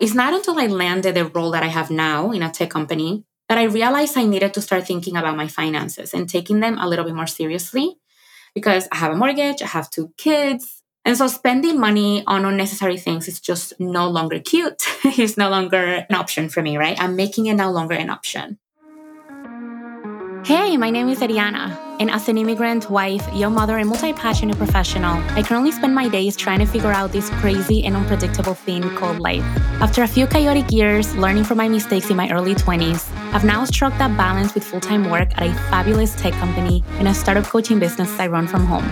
It's not until I landed the role that I have now in a tech company that I realized I needed to start thinking about my finances and taking them a little bit more seriously because I have a mortgage, I have two kids. And so spending money on unnecessary things is just no longer cute. it's no longer an option for me, right? I'm making it no longer an option. Hey, my name is Eddiana, and as an immigrant, wife, young mother, and multi passionate professional, I currently spend my days trying to figure out this crazy and unpredictable thing called life. After a few chaotic years learning from my mistakes in my early 20s, I've now struck that balance with full time work at a fabulous tech company and a startup coaching business I run from home.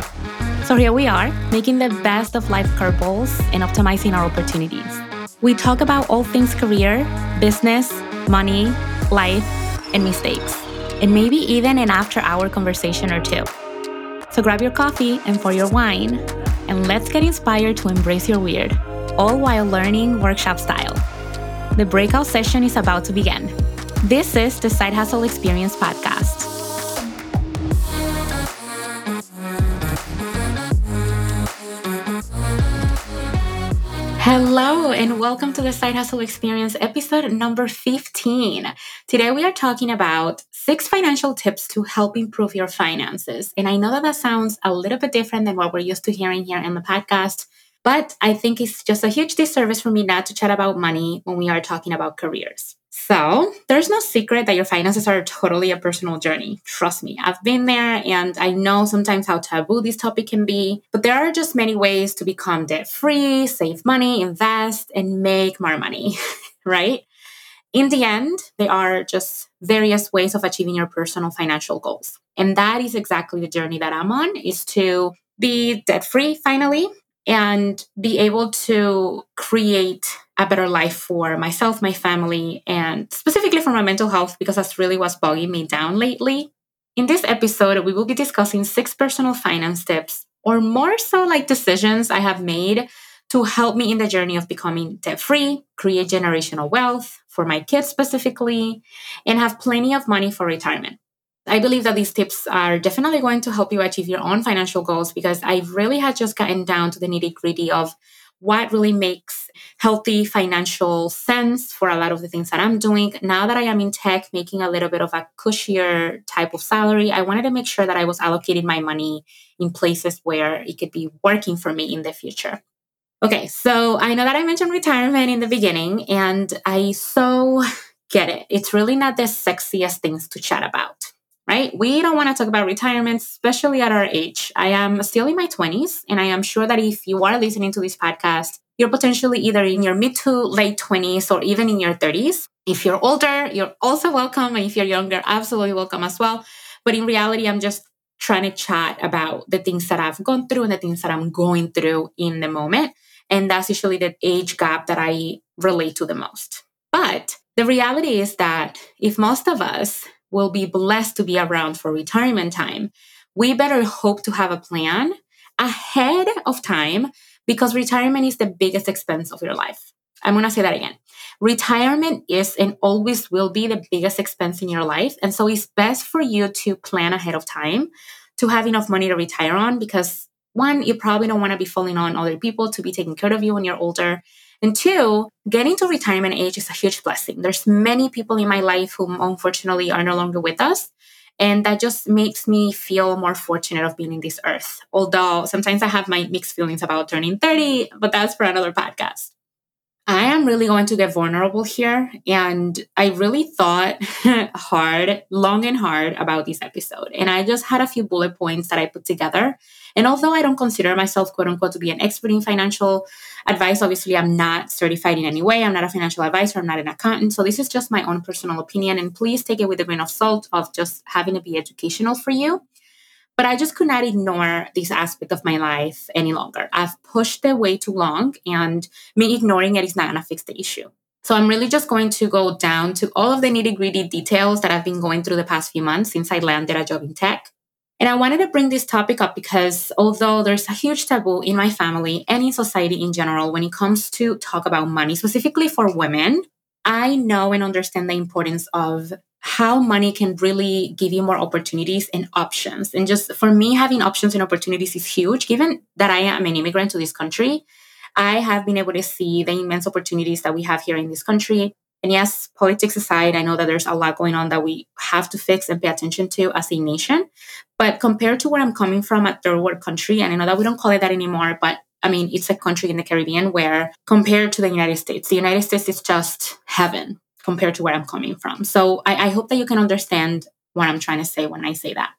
So here we are, making the best of life curveballs and optimizing our opportunities. We talk about all things career, business, money, life, and mistakes and maybe even an after hour conversation or two. So grab your coffee and pour your wine, and let's get inspired to embrace your weird, all while learning workshop style. The breakout session is about to begin. This is the Side Hustle Experience podcast. Hello, and welcome to the Side Hustle Experience episode number 15. Today, we are talking about six financial tips to help improve your finances. And I know that that sounds a little bit different than what we're used to hearing here in the podcast, but I think it's just a huge disservice for me not to chat about money when we are talking about careers. So, there's no secret that your finances are totally a personal journey. Trust me, I've been there and I know sometimes how taboo this topic can be, but there are just many ways to become debt free, save money, invest, and make more money, right? In the end, they are just various ways of achieving your personal financial goals. And that is exactly the journey that I'm on is to be debt free finally and be able to create a better life for myself, my family, and specifically for my mental health, because that's really what's bogging me down lately. In this episode, we will be discussing six personal finance tips, or more so like decisions I have made to help me in the journey of becoming debt free, create generational wealth for my kids specifically, and have plenty of money for retirement. I believe that these tips are definitely going to help you achieve your own financial goals because I really had just gotten down to the nitty gritty of what really makes healthy financial sense for a lot of the things that I'm doing. Now that I am in tech, making a little bit of a cushier type of salary, I wanted to make sure that I was allocating my money in places where it could be working for me in the future. Okay, so I know that I mentioned retirement in the beginning, and I so get it. It's really not the sexiest things to chat about right? We don't want to talk about retirement, especially at our age. I am still in my 20s, and I am sure that if you are listening to this podcast, you're potentially either in your mid to late 20s or even in your 30s. If you're older, you're also welcome. And if you're younger, absolutely welcome as well. But in reality, I'm just trying to chat about the things that I've gone through and the things that I'm going through in the moment. And that's usually the age gap that I relate to the most. But the reality is that if most of us will be blessed to be around for retirement time, we better hope to have a plan ahead of time because retirement is the biggest expense of your life. I'm going to say that again. Retirement is and always will be the biggest expense in your life. And so it's best for you to plan ahead of time to have enough money to retire on because one, you probably don't want to be falling on other people to be taking care of you when you're older. And two, getting to retirement age is a huge blessing. There's many people in my life who unfortunately are no longer with us. And that just makes me feel more fortunate of being in this earth. Although sometimes I have my mixed feelings about turning 30, but that's for another podcast. I am really going to get vulnerable here. And I really thought hard, long and hard about this episode. And I just had a few bullet points that I put together. And although I don't consider myself, quote unquote, to be an expert in financial advice, obviously I'm not certified in any way. I'm not a financial advisor. I'm not an accountant. So this is just my own personal opinion. And please take it with a grain of salt of just having to be educational for you. But I just could not ignore this aspect of my life any longer. I've pushed it way too long, and me ignoring it is not going to fix the issue. So I'm really just going to go down to all of the nitty gritty details that I've been going through the past few months since I landed a job in tech. And I wanted to bring this topic up because although there's a huge taboo in my family and in society in general when it comes to talk about money, specifically for women, I know and understand the importance of how money can really give you more opportunities and options. And just for me, having options and opportunities is huge. Given that I am an immigrant to this country, I have been able to see the immense opportunities that we have here in this country. And yes, politics aside, I know that there's a lot going on that we have to fix and pay attention to as a nation. But compared to where I'm coming from, a third world country, and I know that we don't call it that anymore, but I mean, it's a country in the Caribbean where, compared to the United States, the United States is just heaven compared to where I'm coming from. So I, I hope that you can understand what I'm trying to say when I say that.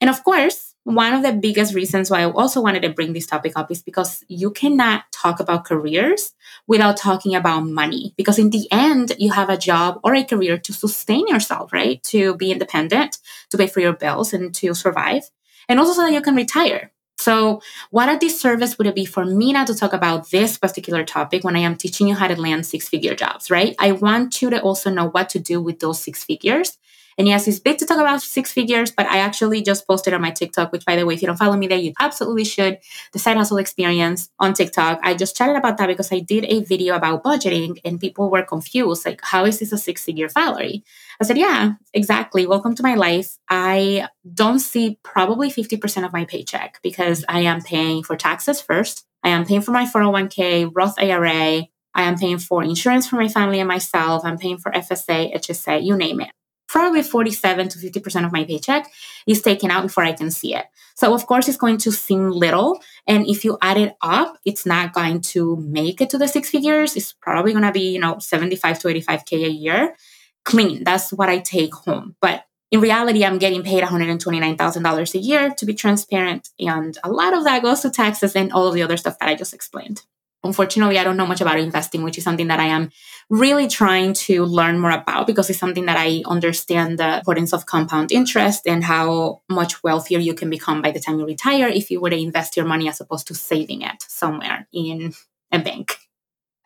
And of course, one of the biggest reasons why I also wanted to bring this topic up is because you cannot talk about careers without talking about money. Because in the end, you have a job or a career to sustain yourself, right? To be independent, to pay for your bills and to survive. And also so that you can retire. So, what a disservice would it be for me not to talk about this particular topic when I am teaching you how to land six figure jobs, right? I want you to also know what to do with those six figures and yes, it's big to talk about six figures, but I actually just posted on my TikTok, which by the way, if you don't follow me there, you absolutely should. The side hustle experience on TikTok. I just chatted about that because I did a video about budgeting and people were confused. Like, how is this a six figure salary? I said, yeah, exactly. Welcome to my life. I don't see probably 50% of my paycheck because I am paying for taxes first. I am paying for my 401k, Roth IRA. I am paying for insurance for my family and myself. I'm paying for FSA, HSA, you name it probably 47 to 50% of my paycheck is taken out before I can see it. So, of course, it's going to seem little. And if you add it up, it's not going to make it to the six figures. It's probably going to be, you know, 75 to 85K a year clean. That's what I take home. But in reality, I'm getting paid $129,000 a year to be transparent. And a lot of that goes to taxes and all of the other stuff that I just explained. Unfortunately, I don't know much about investing, which is something that I am really trying to learn more about because it's something that I understand the importance of compound interest and how much wealthier you can become by the time you retire if you were to invest your money as opposed to saving it somewhere in a bank.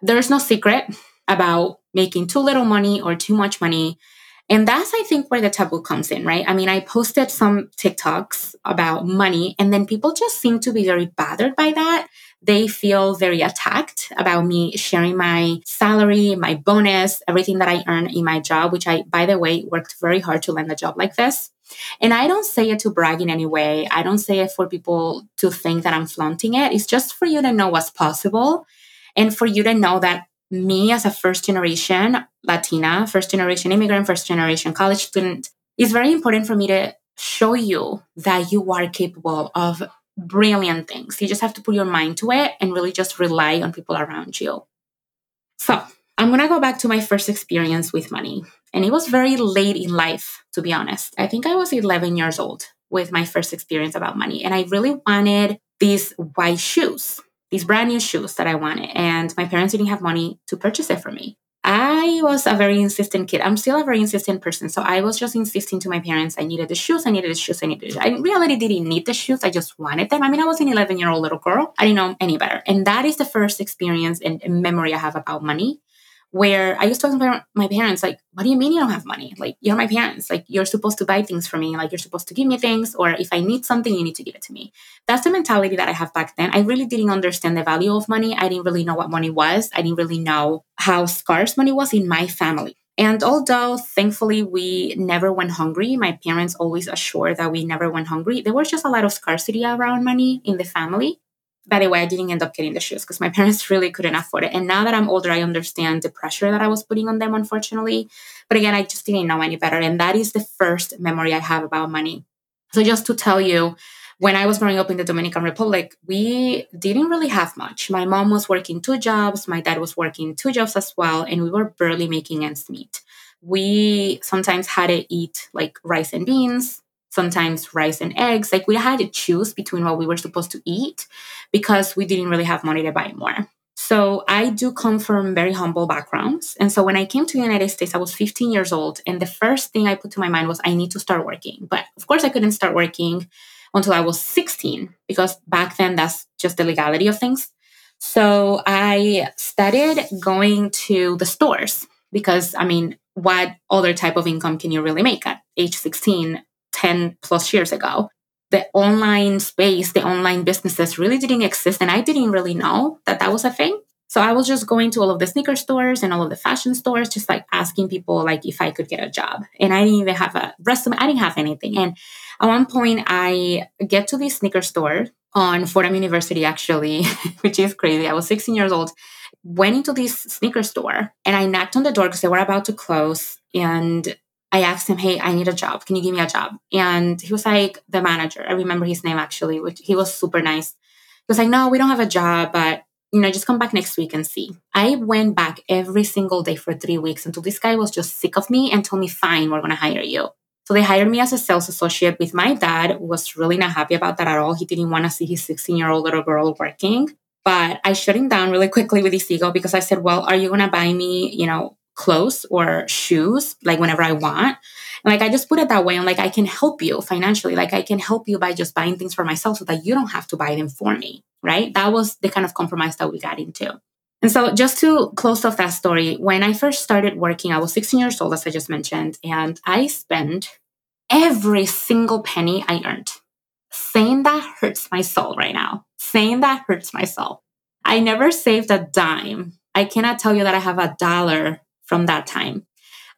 There's no secret about making too little money or too much money. And that's, I think, where the taboo comes in, right? I mean, I posted some TikToks about money, and then people just seem to be very bothered by that they feel very attacked about me sharing my salary, my bonus, everything that I earn in my job, which I, by the way, worked very hard to land a job like this. And I don't say it to brag in any way. I don't say it for people to think that I'm flaunting it. It's just for you to know what's possible and for you to know that me as a first generation Latina, first generation immigrant, first generation college student, it's very important for me to show you that you are capable of brilliant things. You just have to put your mind to it and really just rely on people around you. So, I'm going to go back to my first experience with money. And it was very late in life, to be honest. I think I was 11 years old with my first experience about money. And I really wanted these white shoes, these brand new shoes that I wanted. And my parents didn't have money to purchase it for me. I was a very insistent kid. I'm still a very insistent person. So I was just insisting to my parents I needed the shoes, I needed the shoes, I needed the. I really didn't need the shoes. I just wanted them. I mean, I was an 11 year old little girl. I didn't know any better. And that is the first experience and memory I have about money where I used to to my parents, like, what do you mean you don't have money? Like, you're my parents. Like, you're supposed to buy things for me. Like, you're supposed to give me things. Or if I need something, you need to give it to me. That's the mentality that I have back then. I really didn't understand the value of money. I didn't really know what money was. I didn't really know how scarce money was in my family. And although thankfully we never went hungry, my parents always assured that we never went hungry, there was just a lot of scarcity around money in the family by the way, I didn't end up getting the shoes because my parents really couldn't afford it. And now that I'm older, I understand the pressure that I was putting on them, unfortunately. But again, I just didn't know any better. And that is the first memory I have about money. So, just to tell you, when I was growing up in the Dominican Republic, we didn't really have much. My mom was working two jobs, my dad was working two jobs as well, and we were barely making ends meet. We sometimes had to eat like rice and beans, sometimes rice and eggs. Like we had to choose between what we were supposed to eat because we didn't really have money to buy more. So I do come from very humble backgrounds. And so when I came to the United States, I was 15 years old. And the first thing I put to my mind was I need to start working. But of course, I couldn't start working until I was 16 because back then that's just the legality of things. So I started going to the stores because I mean, what other type of income can you really make at age 16 10 plus years ago. The online space, the online businesses really didn't exist. And I didn't really know that that was a thing. So I was just going to all of the sneaker stores and all of the fashion stores, just like asking people like if I could get a job. And I didn't even have a resume. I didn't have anything. And at one point I get to this sneaker store on Fordham University, actually, which is crazy. I was 16 years old, went into this sneaker store and I knocked on the door because they were about to close. And I asked him, Hey, I need a job. Can you give me a job? And he was like, The manager. I remember his name actually, which he was super nice. He was like, No, we don't have a job, but you know, just come back next week and see. I went back every single day for three weeks until this guy was just sick of me and told me, Fine, we're gonna hire you. So they hired me as a sales associate with my dad, was really not happy about that at all. He didn't want to see his 16 year old little girl working. But I shut him down really quickly with his ego because I said, Well, are you going to buy me, you know, clothes or shoes like whenever I want? And like I just put it that way. And like I can help you financially. Like I can help you by just buying things for myself so that you don't have to buy them for me. Right. That was the kind of compromise that we got into. And so, just to close off that story, when I first started working, I was 16 years old, as I just mentioned, and I spent every single penny I earned. Saying that hurts my soul right now. Saying that hurts my soul. I never saved a dime. I cannot tell you that I have a dollar from that time.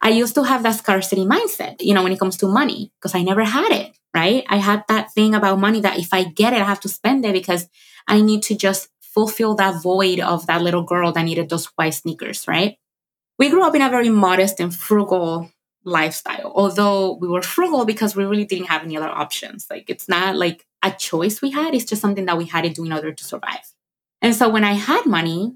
I used to have that scarcity mindset, you know, when it comes to money, because I never had it, right? I had that thing about money that if I get it, I have to spend it because I need to just fulfill that void of that little girl that needed those white sneakers, right? We grew up in a very modest and frugal lifestyle, although we were frugal because we really didn't have any other options. Like it's not like a choice we had, it's just something that we had to do in order to survive. And so when I had money,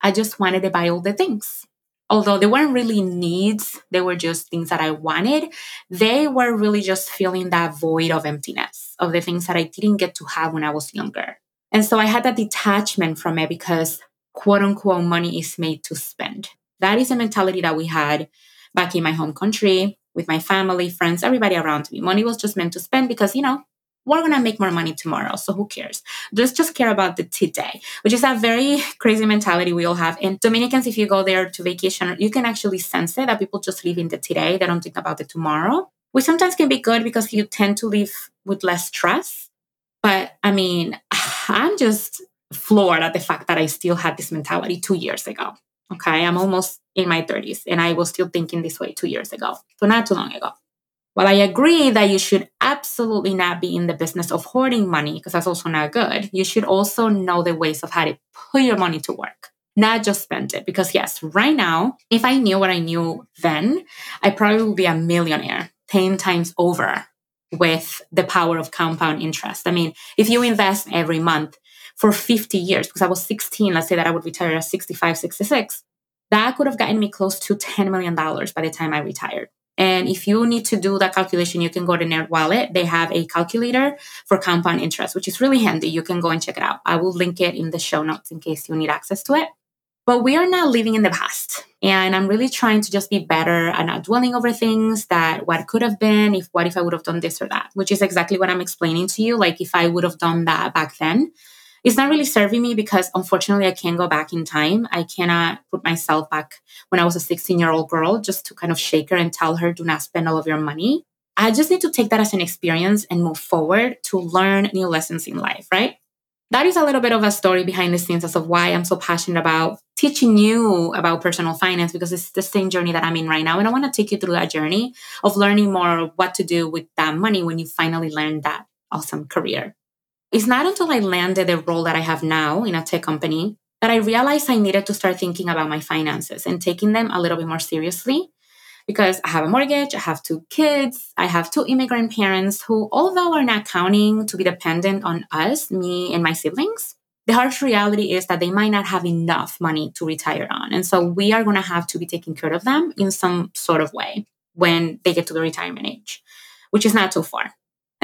I just wanted to buy all the things. Although they weren't really needs, they were just things that I wanted. They were really just filling that void of emptiness of the things that I didn't get to have when I was younger. And so I had that detachment from it because quote unquote money is made to spend. That is a mentality that we had back in my home country with my family, friends, everybody around me. Money was just meant to spend because, you know, we're going to make more money tomorrow. So who cares? Let's just care about the today, which is a very crazy mentality we all have. And Dominicans, if you go there to vacation, you can actually sense it that people just live in the today. They don't think about the tomorrow, which sometimes can be good because you tend to live with less stress. But I mean, I'm just floored at the fact that I still had this mentality two years ago. Okay. I'm almost in my 30s and I was still thinking this way two years ago. So, not too long ago. While I agree that you should absolutely not be in the business of hoarding money, because that's also not good, you should also know the ways of how to put your money to work, not just spend it. Because, yes, right now, if I knew what I knew then, I probably would be a millionaire 10 times over with the power of compound interest. I mean, if you invest every month for 50 years, because I was 16, let's say that I would retire at 65, 66, that could have gotten me close to $10 million by the time I retired. And if you need to do that calculation, you can go to NerdWallet. They have a calculator for compound interest, which is really handy. You can go and check it out. I will link it in the show notes in case you need access to it. But we are now living in the past. And I'm really trying to just be better at not dwelling over things that what could have been, if what if I would have done this or that, which is exactly what I'm explaining to you. Like if I would have done that back then, it's not really serving me because unfortunately I can't go back in time. I cannot put myself back when I was a 16 year old girl just to kind of shake her and tell her, do not spend all of your money. I just need to take that as an experience and move forward to learn new lessons in life, right? That is a little bit of a story behind the scenes as of why I'm so passionate about teaching you about personal finance because it's the same journey that I'm in right now. And I want to take you through that journey of learning more what to do with that money when you finally learn that awesome career. It's not until I landed the role that I have now in a tech company that I realized I needed to start thinking about my finances and taking them a little bit more seriously because I have a mortgage, I have two kids, I have two immigrant parents who, although are not counting to be dependent on us, me and my siblings, the harsh reality is that they might not have enough money to retire on. And so we are going to have to be taking care of them in some sort of way when they get to the retirement age, which is not too far.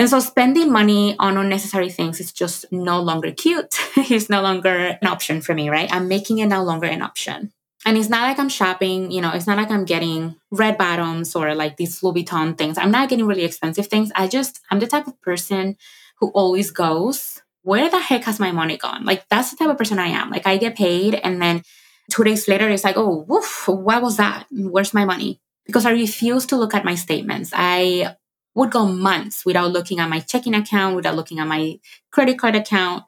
And so spending money on unnecessary things is just no longer cute. it's no longer an option for me, right? I'm making it no longer an option. And it's not like I'm shopping, you know, it's not like I'm getting red bottoms or like these Louis Vuitton things. I'm not getting really expensive things. I just, I'm the type of person who always goes, where the heck has my money gone? Like, that's the type of person I am. Like, I get paid and then two days later, it's like, oh, woof, what was that? Where's my money? Because I refuse to look at my statements. I would go months without looking at my checking account, without looking at my credit card account.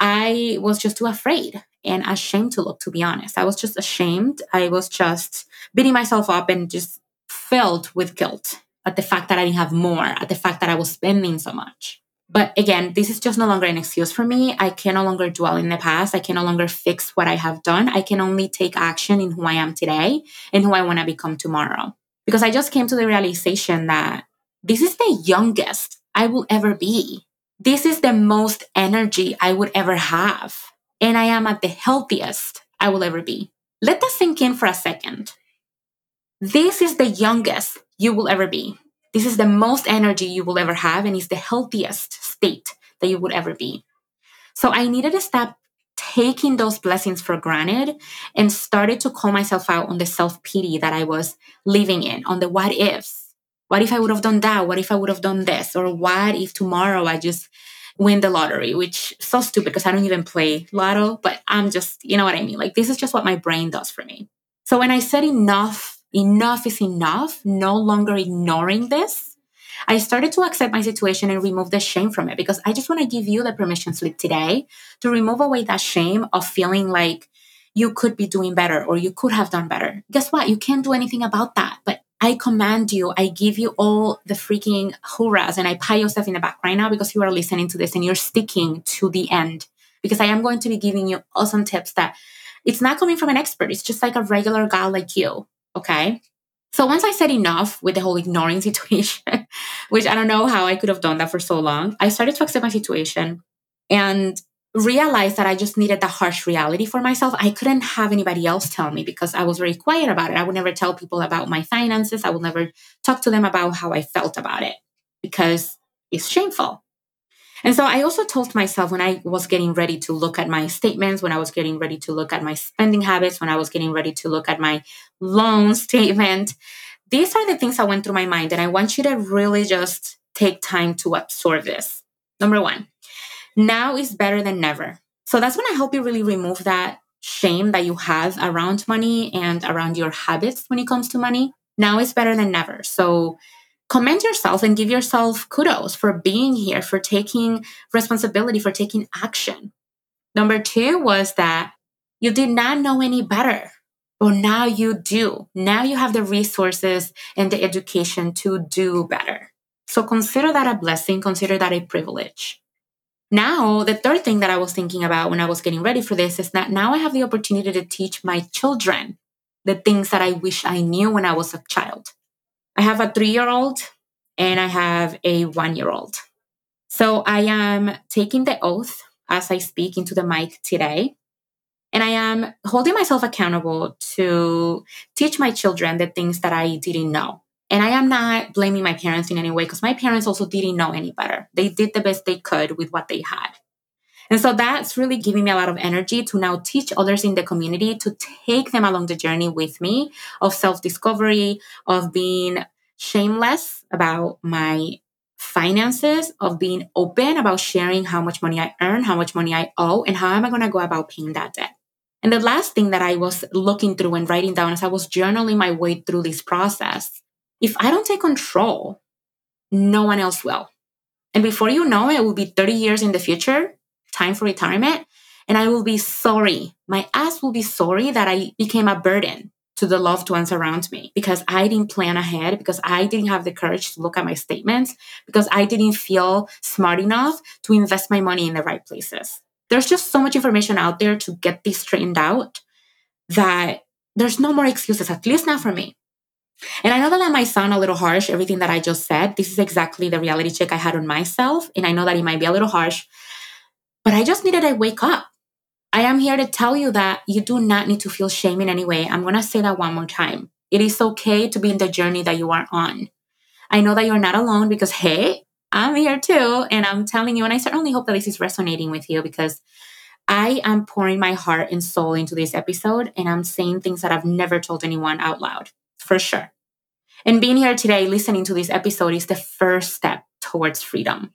I was just too afraid and ashamed to look, to be honest. I was just ashamed. I was just beating myself up and just filled with guilt at the fact that I didn't have more, at the fact that I was spending so much. But again, this is just no longer an excuse for me. I can no longer dwell in the past. I can no longer fix what I have done. I can only take action in who I am today and who I want to become tomorrow. Because I just came to the realization that this is the youngest I will ever be. This is the most energy I would ever have. And I am at the healthiest I will ever be. Let that sink in for a second. This is the youngest you will ever be. This is the most energy you will ever have, and it's the healthiest state that you would ever be. So I needed to stop taking those blessings for granted and started to call myself out on the self pity that I was living in, on the what ifs. What if I would have done that? What if I would have done this? Or what if tomorrow I just win the lottery, which so stupid because I don't even play lotto, but I'm just, you know what I mean? Like, this is just what my brain does for me. So when I said enough enough is enough, no longer ignoring this, I started to accept my situation and remove the shame from it because I just want to give you the permission slip today to remove away that shame of feeling like you could be doing better or you could have done better. Guess what? You can't do anything about that. But I command you, I give you all the freaking hurrahs and I pat yourself in the back right now because you are listening to this and you're sticking to the end. Because I am going to be giving you awesome tips that it's not coming from an expert. It's just like a regular guy like you Okay. So once I said enough with the whole ignoring situation, which I don't know how I could have done that for so long, I started to accept my situation and realized that I just needed the harsh reality for myself. I couldn't have anybody else tell me because I was very quiet about it. I would never tell people about my finances. I would never talk to them about how I felt about it because it's shameful. And so I also told myself when I was getting ready to look at my statements, when I was getting ready to look at my spending habits, when I was getting ready to look at my loan statement, these are the things that went through my mind. And I want you to really just take time to absorb this. Number one, now is better than never. So that's when I help you really remove that shame that you have around money and around your habits when it comes to money. Now is better than never. So commend yourself and give yourself kudos for being here, for taking responsibility, for taking action. Number two was that you did not know any better. Well, now you do. Now you have the resources and the education to do better. So consider that a blessing, consider that a privilege. Now, the third thing that I was thinking about when I was getting ready for this is that now I have the opportunity to teach my children the things that I wish I knew when I was a child. I have a three year old and I have a one year old. So I am taking the oath as I speak into the mic today. And I am holding myself accountable to teach my children the things that I didn't know. And I am not blaming my parents in any way because my parents also didn't know any better. They did the best they could with what they had. And so that's really giving me a lot of energy to now teach others in the community to take them along the journey with me of self discovery, of being shameless about my finances, of being open about sharing how much money I earn, how much money I owe, and how am I going to go about paying that debt. And the last thing that I was looking through and writing down as I was journaling my way through this process, if I don't take control, no one else will. And before you know it, it will be 30 years in the future time for retirement. And I will be sorry. My ass will be sorry that I became a burden to the loved ones around me because I didn't plan ahead, because I didn't have the courage to look at my statements, because I didn't feel smart enough to invest my money in the right places. There's just so much information out there to get this straightened out that there's no more excuses, at least not for me. And I know that that might sound a little harsh, everything that I just said. This is exactly the reality check I had on myself. And I know that it might be a little harsh, but I just needed to wake up. I am here to tell you that you do not need to feel shame in any way. I'm going to say that one more time. It is okay to be in the journey that you are on. I know that you're not alone because, hey, I'm here too. And I'm telling you, and I certainly hope that this is resonating with you because I am pouring my heart and soul into this episode and I'm saying things that I've never told anyone out loud, for sure. And being here today, listening to this episode is the first step towards freedom.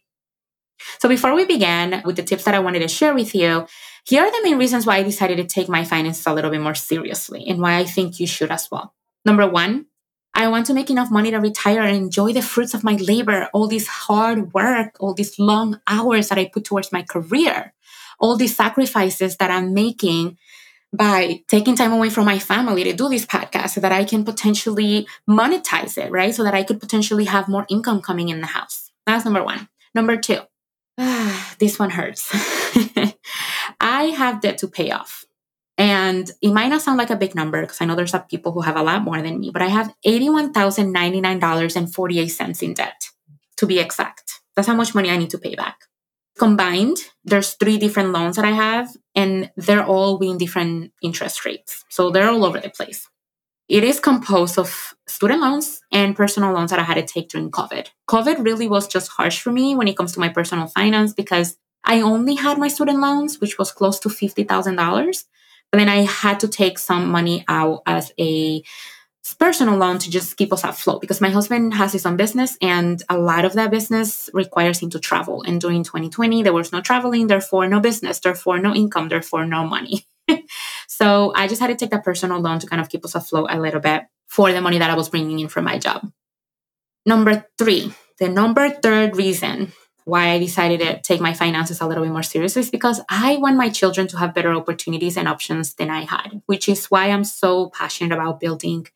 So before we begin with the tips that I wanted to share with you, here are the main reasons why I decided to take my finances a little bit more seriously and why I think you should as well. Number one, I want to make enough money to retire and enjoy the fruits of my labor, all this hard work, all these long hours that I put towards my career, all these sacrifices that I'm making by taking time away from my family to do this podcast so that I can potentially monetize it, right? So that I could potentially have more income coming in the house. That's number one. Number two, this one hurts. I have debt to pay off. And it might not sound like a big number because I know there's some people who have a lot more than me, but I have $81,099.48 in debt to be exact. That's how much money I need to pay back. Combined, there's three different loans that I have, and they're all with different interest rates. So they're all over the place. It is composed of student loans and personal loans that I had to take during COVID. COVID really was just harsh for me when it comes to my personal finance because I only had my student loans, which was close to $50,000. But then I had to take some money out as a personal loan to just keep us afloat because my husband has his own business and a lot of that business requires him to travel. And during 2020, there was no traveling, therefore no business, therefore no income, therefore no money. so I just had to take that personal loan to kind of keep us afloat a little bit for the money that I was bringing in from my job. Number three, the number third reason why I decided to take my finances a little bit more seriously is because I want my children to have better opportunities and options than I had, which is why I'm so passionate about building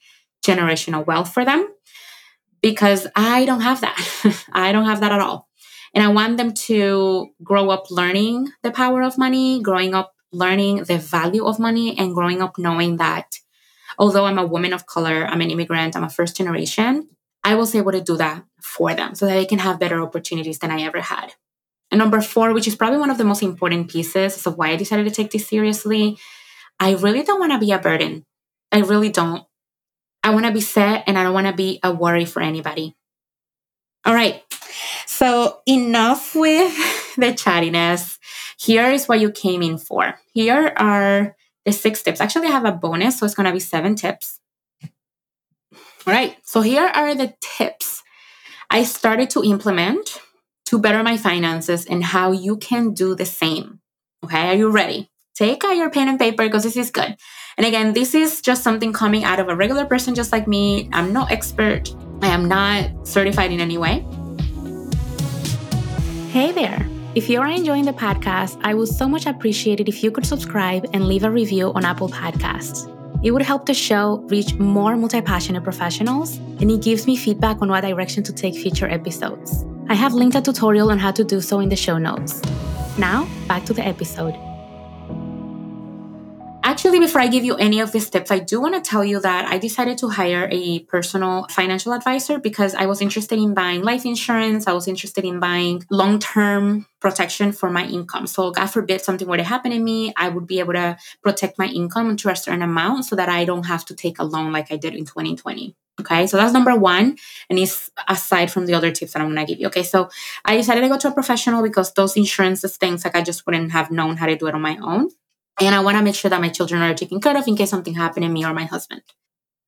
generational wealth for them because I don't have that. I don't have that at all. And I want them to grow up learning the power of money, growing up learning the value of money, and growing up knowing that although I'm a woman of color, I'm an immigrant, I'm a first generation, I was able to do that for them so that they can have better opportunities than I ever had. And number four, which is probably one of the most important pieces of why I decided to take this seriously, I really don't want to be a burden. I really don't. I want to be set and I don't want to be a worry for anybody. All right. So, enough with the chattiness. Here is what you came in for. Here are the six tips. Actually, I have a bonus, so it's going to be seven tips. All right. So, here are the tips I started to implement to better my finances and how you can do the same. Okay. Are you ready? Take out your pen and paper because this is good. And again, this is just something coming out of a regular person just like me. I'm no expert, I am not certified in any way. Hey there. If you are enjoying the podcast, I would so much appreciate it if you could subscribe and leave a review on Apple Podcasts. It would help the show reach more multi passionate professionals, and it gives me feedback on what direction to take future episodes. I have linked a tutorial on how to do so in the show notes. Now, back to the episode. Actually, before I give you any of these tips, I do want to tell you that I decided to hire a personal financial advisor because I was interested in buying life insurance. I was interested in buying long term protection for my income. So, God forbid something were to happen to me, I would be able to protect my income to a certain amount so that I don't have to take a loan like I did in 2020. Okay, so that's number one. And it's aside from the other tips that I'm gonna give you. Okay, so I decided to go to a professional because those insurances things like I just wouldn't have known how to do it on my own. And I want to make sure that my children are taken care of in case something happened to me or my husband.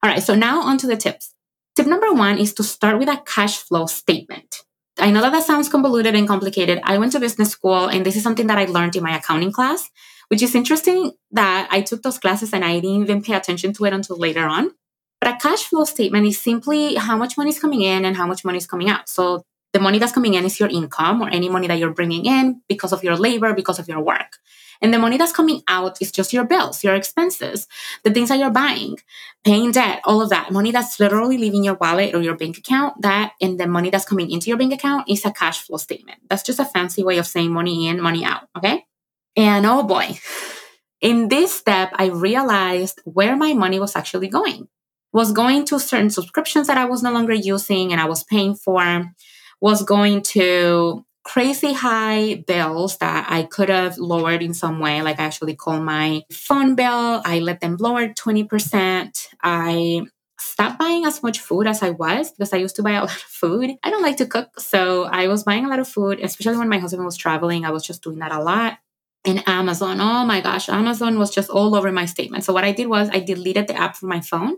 All right, so now on to the tips. Tip number one is to start with a cash flow statement. I know that that sounds convoluted and complicated. I went to business school, and this is something that I learned in my accounting class, which is interesting that I took those classes and I didn't even pay attention to it until later on. But a cash flow statement is simply how much money is coming in and how much money is coming out. So the money that's coming in is your income or any money that you're bringing in because of your labor, because of your work. And the money that's coming out is just your bills, your expenses, the things that you're buying, paying debt, all of that. Money that's literally leaving your wallet or your bank account, that and the money that's coming into your bank account is a cash flow statement. That's just a fancy way of saying money in, money out. Okay. And oh boy, in this step, I realized where my money was actually going. Was going to certain subscriptions that I was no longer using and I was paying for, was going to crazy high bills that I could have lowered in some way. Like I actually called my phone bill, I let them lower 20%. I stopped buying as much food as I was because I used to buy a lot of food. I don't like to cook, so I was buying a lot of food, especially when my husband was traveling. I was just doing that a lot. And Amazon, oh my gosh, Amazon was just all over my statement. So what I did was I deleted the app from my phone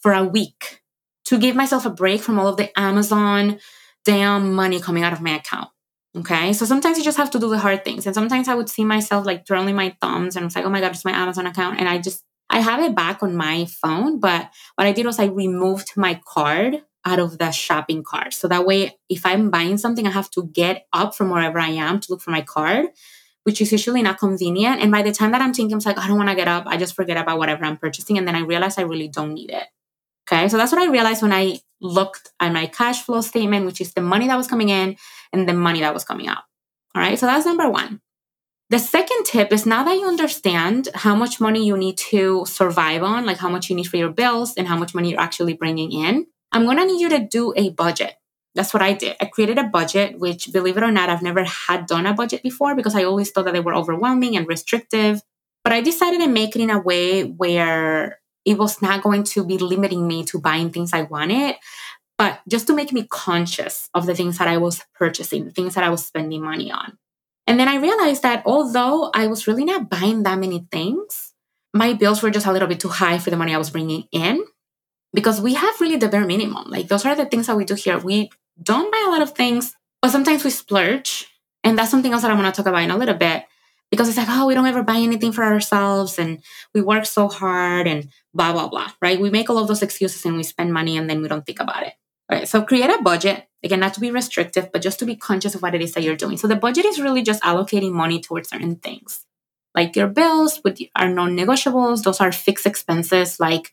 for a week to give myself a break from all of the Amazon damn money coming out of my account. Okay. So sometimes you just have to do the hard things. And sometimes I would see myself like twirling my thumbs and I was like, oh my God, it's my Amazon account. And I just, I have it back on my phone. But what I did was I removed my card out of the shopping cart. So that way, if I'm buying something, I have to get up from wherever I am to look for my card, which is usually not convenient. And by the time that I'm thinking, I'm like, I don't want to get up. I just forget about whatever I'm purchasing. And then I realize I really don't need it. Okay. So that's what I realized when I looked at my cash flow statement, which is the money that was coming in and the money that was coming out. All right. So that's number one. The second tip is now that you understand how much money you need to survive on, like how much you need for your bills and how much money you're actually bringing in, I'm going to need you to do a budget. That's what I did. I created a budget, which believe it or not, I've never had done a budget before because I always thought that they were overwhelming and restrictive. But I decided to make it in a way where it was not going to be limiting me to buying things I wanted, but just to make me conscious of the things that I was purchasing, the things that I was spending money on. And then I realized that although I was really not buying that many things, my bills were just a little bit too high for the money I was bringing in because we have really the bare minimum. Like those are the things that we do here. We don't buy a lot of things, but sometimes we splurge. And that's something else that I want to talk about in a little bit because it's like, oh, we don't ever buy anything for ourselves and we work so hard and blah, blah, blah, right? We make all of those excuses and we spend money and then we don't think about it. All right. So create a budget. Again, not to be restrictive, but just to be conscious of what it is that you're doing. So the budget is really just allocating money towards certain things. Like your bills with are non-negotiables. Those are fixed expenses like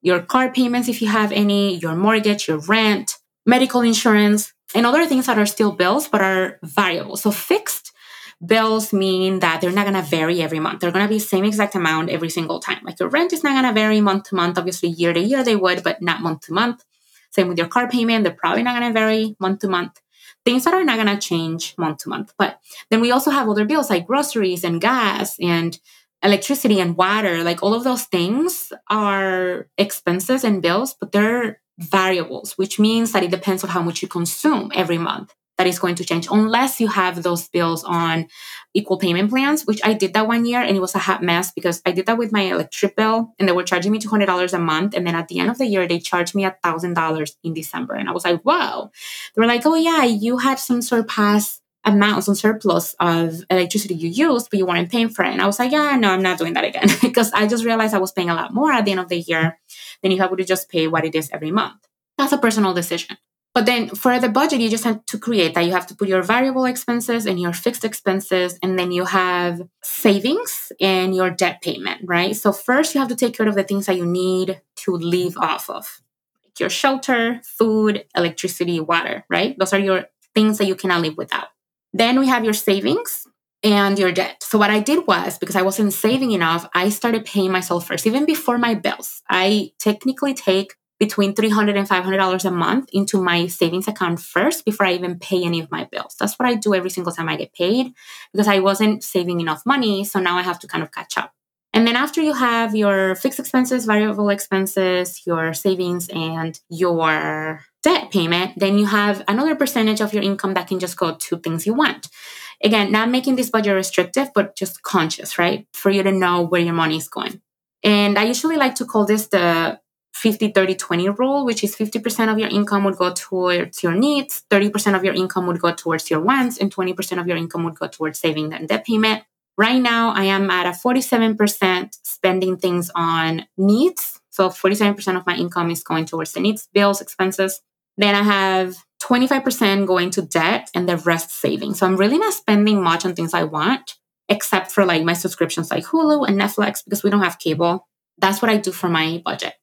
your car payments if you have any, your mortgage, your rent, medical insurance, and other things that are still bills but are variable. So fixed bills mean that they're not going to vary every month. They're going to be the same exact amount every single time. Like your rent is not going to vary month to month. Obviously, year to year they would, but not month to month. Same with your car payment. They're probably not going to vary month to month. Things that are not going to change month to month. But then we also have other bills like groceries and gas and electricity and water. Like all of those things are expenses and bills, but they're variables, which means that it depends on how much you consume every month that is going to change unless you have those bills on equal payment plans, which I did that one year and it was a hot mess because I did that with my electric bill and they were charging me $200 a month. And then at the end of the year, they charged me $1,000 in December. And I was like, wow. They were like, oh, yeah, you had some surpass amounts on surplus of electricity you used, but you weren't paying for it. And I was like, yeah, no, I'm not doing that again because I just realized I was paying a lot more at the end of the year than if I would just pay what it is every month. That's a personal decision. But then for the budget, you just have to create that. You have to put your variable expenses and your fixed expenses, and then you have savings and your debt payment, right? So first, you have to take care of the things that you need to live off of like your shelter, food, electricity, water, right? Those are your things that you cannot live without. Then we have your savings and your debt. So what I did was because I wasn't saving enough, I started paying myself first, even before my bills. I technically take between $300 and $500 a month into my savings account first before I even pay any of my bills. That's what I do every single time I get paid because I wasn't saving enough money. So now I have to kind of catch up. And then after you have your fixed expenses, variable expenses, your savings, and your debt payment, then you have another percentage of your income that can just go to things you want. Again, not making this budget restrictive, but just conscious, right? For you to know where your money is going. And I usually like to call this the 50 30 20 rule, which is 50% of your income would go towards your needs, 30% of your income would go towards your wants, and 20% of your income would go towards saving and debt payment. Right now, I am at a 47% spending things on needs. So 47% of my income is going towards the needs, bills, expenses. Then I have 25% going to debt and the rest saving. So I'm really not spending much on things I want, except for like my subscriptions like Hulu and Netflix because we don't have cable. That's what I do for my budget.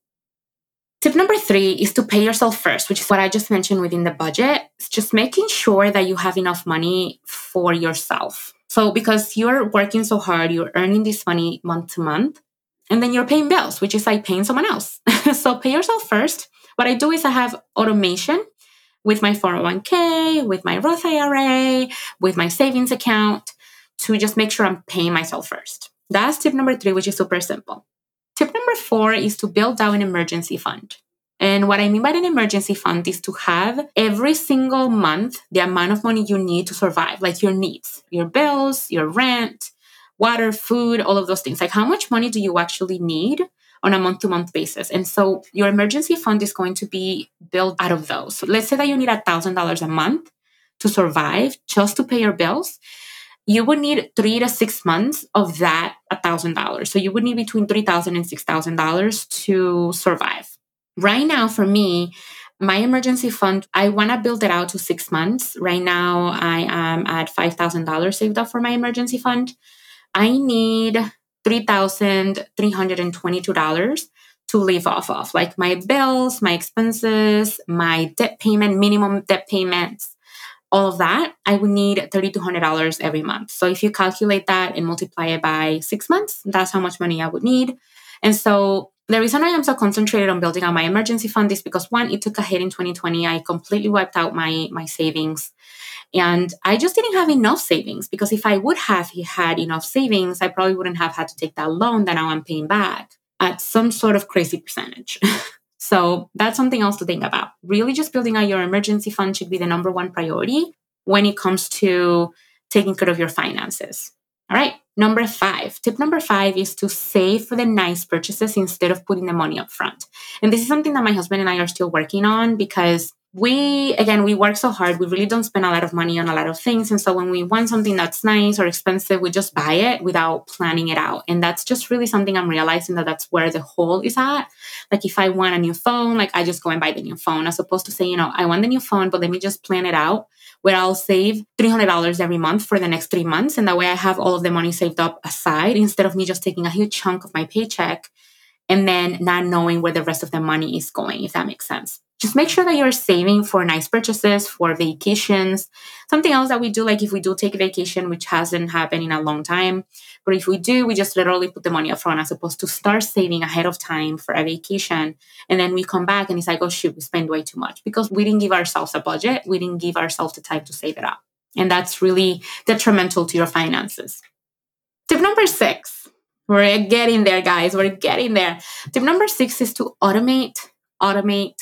Tip number three is to pay yourself first, which is what I just mentioned within the budget. It's just making sure that you have enough money for yourself. So, because you're working so hard, you're earning this money month to month, and then you're paying bills, which is like paying someone else. so, pay yourself first. What I do is I have automation with my 401k, with my Roth IRA, with my savings account to just make sure I'm paying myself first. That's tip number three, which is super simple. Number four is to build out an emergency fund. And what I mean by an emergency fund is to have every single month the amount of money you need to survive, like your needs, your bills, your rent, water, food, all of those things. Like how much money do you actually need on a month to month basis? And so your emergency fund is going to be built out of those. So let's say that you need $1,000 a month to survive just to pay your bills you would need three to six months of that $1,000. So you would need between $3,000 and $6,000 to survive. Right now, for me, my emergency fund, I want to build it out to six months. Right now, I am at $5,000 saved up for my emergency fund. I need $3,322 to live off of, like my bills, my expenses, my debt payment, minimum debt payments, all of that, I would need $3,200 every month. So if you calculate that and multiply it by six months, that's how much money I would need. And so the reason I am so concentrated on building out my emergency fund is because one, it took a hit in 2020. I completely wiped out my my savings. And I just didn't have enough savings because if I would have had enough savings, I probably wouldn't have had to take that loan that now I'm paying back at some sort of crazy percentage. so that's something else to think about. Really, just building out your emergency fund should be the number one priority when it comes to taking care of your finances. All right. Number five, tip number five is to save for the nice purchases instead of putting the money up front. And this is something that my husband and I are still working on because we again we work so hard. We really don't spend a lot of money on a lot of things. And so when we want something that's nice or expensive we just buy it without planning it out. And that's just really something i'm realizing that that's where the hole is at. Like if i want a new phone like i just go and buy the new phone as opposed to say you know i want the new phone but let me just plan it out where i'll save $300 every month for the next three months. And that way i have all of the money saved up aside instead of me just taking a huge chunk of my paycheck and then not knowing where the rest of the money is going if that makes sense just make sure that you're saving for nice purchases, for vacations. Something else that we do, like if we do take a vacation, which hasn't happened in a long time, but if we do, we just literally put the money up front as opposed to start saving ahead of time for a vacation. And then we come back and it's like, oh, shoot, we spend way too much because we didn't give ourselves a budget. We didn't give ourselves the time to save it up. And that's really detrimental to your finances. Tip number six. We're getting there, guys. We're getting there. Tip number six is to automate, automate,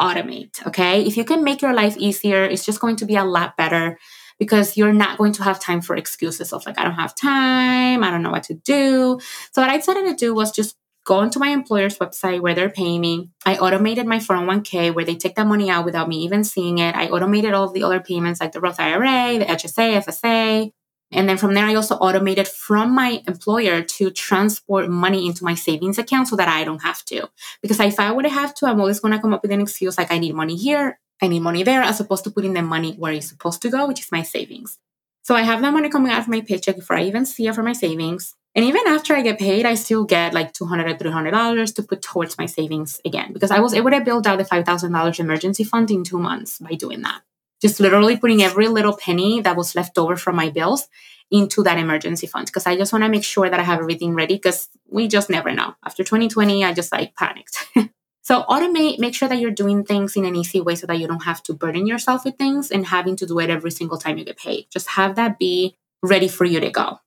automate. Okay. If you can make your life easier, it's just going to be a lot better because you're not going to have time for excuses of like, I don't have time, I don't know what to do. So, what I decided to do was just go into my employer's website where they're paying me. I automated my 401k where they take that money out without me even seeing it. I automated all the other payments like the Roth IRA, the HSA, FSA, and then from there, I also automated from my employer to transport money into my savings account so that I don't have to. Because if I would have to, I'm always going to come up with an excuse like I need money here, I need money there, as opposed to putting the money where it's supposed to go, which is my savings. So I have that money coming out of my paycheck before I even see it for my savings. And even after I get paid, I still get like $200 or $300 to put towards my savings again, because I was able to build out the $5,000 emergency fund in two months by doing that just literally putting every little penny that was left over from my bills into that emergency fund because I just want to make sure that I have everything ready because we just never know. After 2020, I just like panicked. so automate, make sure that you're doing things in an easy way so that you don't have to burden yourself with things and having to do it every single time you get paid. Just have that be ready for you to go.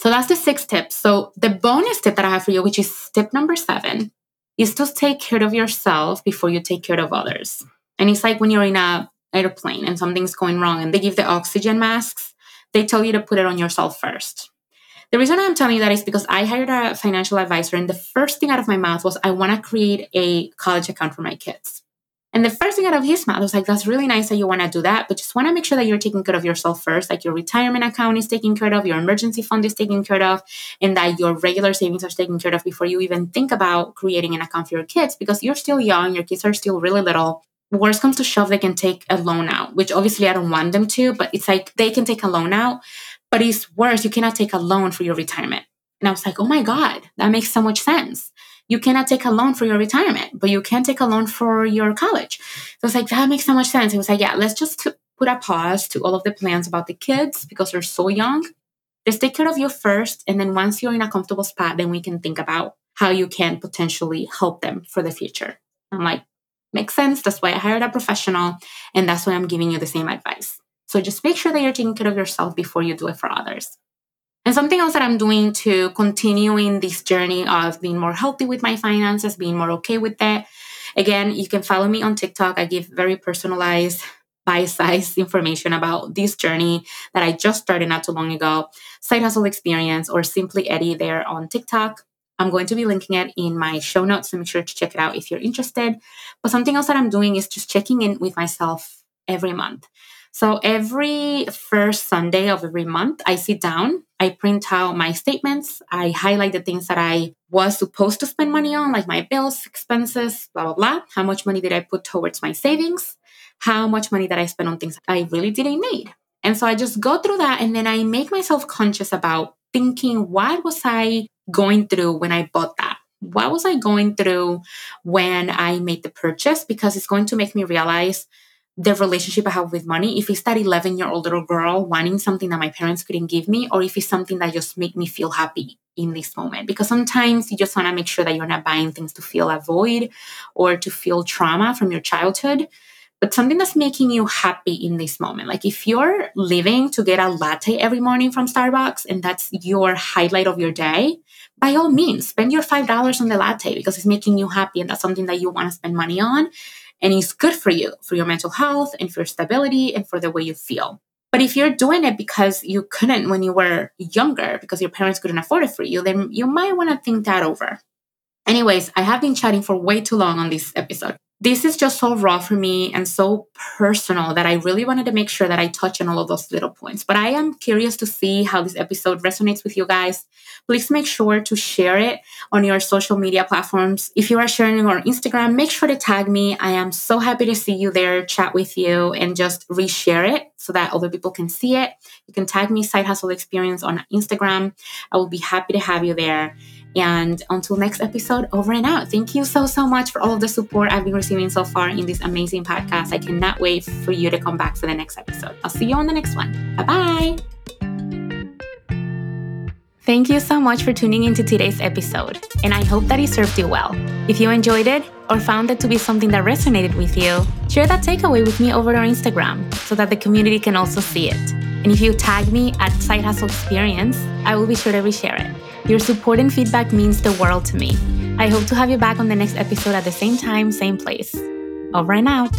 So that's the six tips. So the bonus tip that I have for you, which is tip number seven, is to take care of yourself before you take care of others. And it's like when you're in a airplane and something's going wrong and they give the oxygen masks, they tell you to put it on yourself first. The reason I'm telling you that is because I hired a financial advisor, and the first thing out of my mouth was, I want to create a college account for my kids. And the first thing out of his mouth was like, that's really nice that you want to do that, but just want to make sure that you're taking care of yourself first. Like your retirement account is taken care of, your emergency fund is taken care of, and that your regular savings are taken care of before you even think about creating an account for your kids because you're still young, your kids are still really little worst comes to shove, they can take a loan out, which obviously I don't want them to, but it's like they can take a loan out, but it's worse. You cannot take a loan for your retirement. And I was like, oh my God, that makes so much sense. You cannot take a loan for your retirement, but you can take a loan for your college. So it's like, that makes so much sense. It was like, yeah, let's just put a pause to all of the plans about the kids because they're so young. Just take care of you first. And then once you're in a comfortable spot, then we can think about how you can potentially help them for the future. I'm like, Makes sense. That's why I hired a professional. And that's why I'm giving you the same advice. So just make sure that you're taking care of yourself before you do it for others. And something else that I'm doing to continue in this journey of being more healthy with my finances, being more okay with that. Again, you can follow me on TikTok. I give very personalized, bite-sized information about this journey that I just started not too long ago. Side hustle experience or simply Eddi there on TikTok. I'm going to be linking it in my show notes, so make sure to check it out if you're interested. But something else that I'm doing is just checking in with myself every month. So every first Sunday of every month, I sit down, I print out my statements, I highlight the things that I was supposed to spend money on, like my bills, expenses, blah, blah, blah. How much money did I put towards my savings? How much money did I spend on things I really didn't need? And so I just go through that and then I make myself conscious about thinking, what was I going through when I bought that? What was I going through when I made the purchase? Because it's going to make me realize the relationship I have with money, if it's that 11 year old little girl wanting something that my parents couldn't give me, or if it's something that just make me feel happy in this moment. Because sometimes you just want to make sure that you're not buying things to fill a void or to feel trauma from your childhood, but something that's making you happy in this moment. Like if you're living to get a latte every morning from Starbucks and that's your highlight of your day, by all means, spend your $5 on the latte because it's making you happy and that's something that you want to spend money on and it's good for you, for your mental health and for your stability and for the way you feel. But if you're doing it because you couldn't when you were younger, because your parents couldn't afford it for you, then you might want to think that over. Anyways, I have been chatting for way too long on this episode this is just so raw for me and so personal that I really wanted to make sure that I touch on all of those little points. But I am curious to see how this episode resonates with you guys. Please make sure to share it on your social media platforms. If you are sharing on Instagram, make sure to tag me. I am so happy to see you there, chat with you, and just reshare it so that other people can see it. You can tag me Side Hustle Experience on Instagram. I will be happy to have you there. And until next episode, over and out. Thank you so, so much for all the support I've been receiving so far in this amazing podcast. I cannot wait for you to come back for the next episode. I'll see you on the next one. Bye bye. Thank you so much for tuning into today's episode, and I hope that it served you well. If you enjoyed it or found it to be something that resonated with you, share that takeaway with me over on Instagram so that the community can also see it. And if you tag me at Side Hustle Experience, I will be sure to reshare it. Your support and feedback means the world to me. I hope to have you back on the next episode at the same time, same place. Over and out.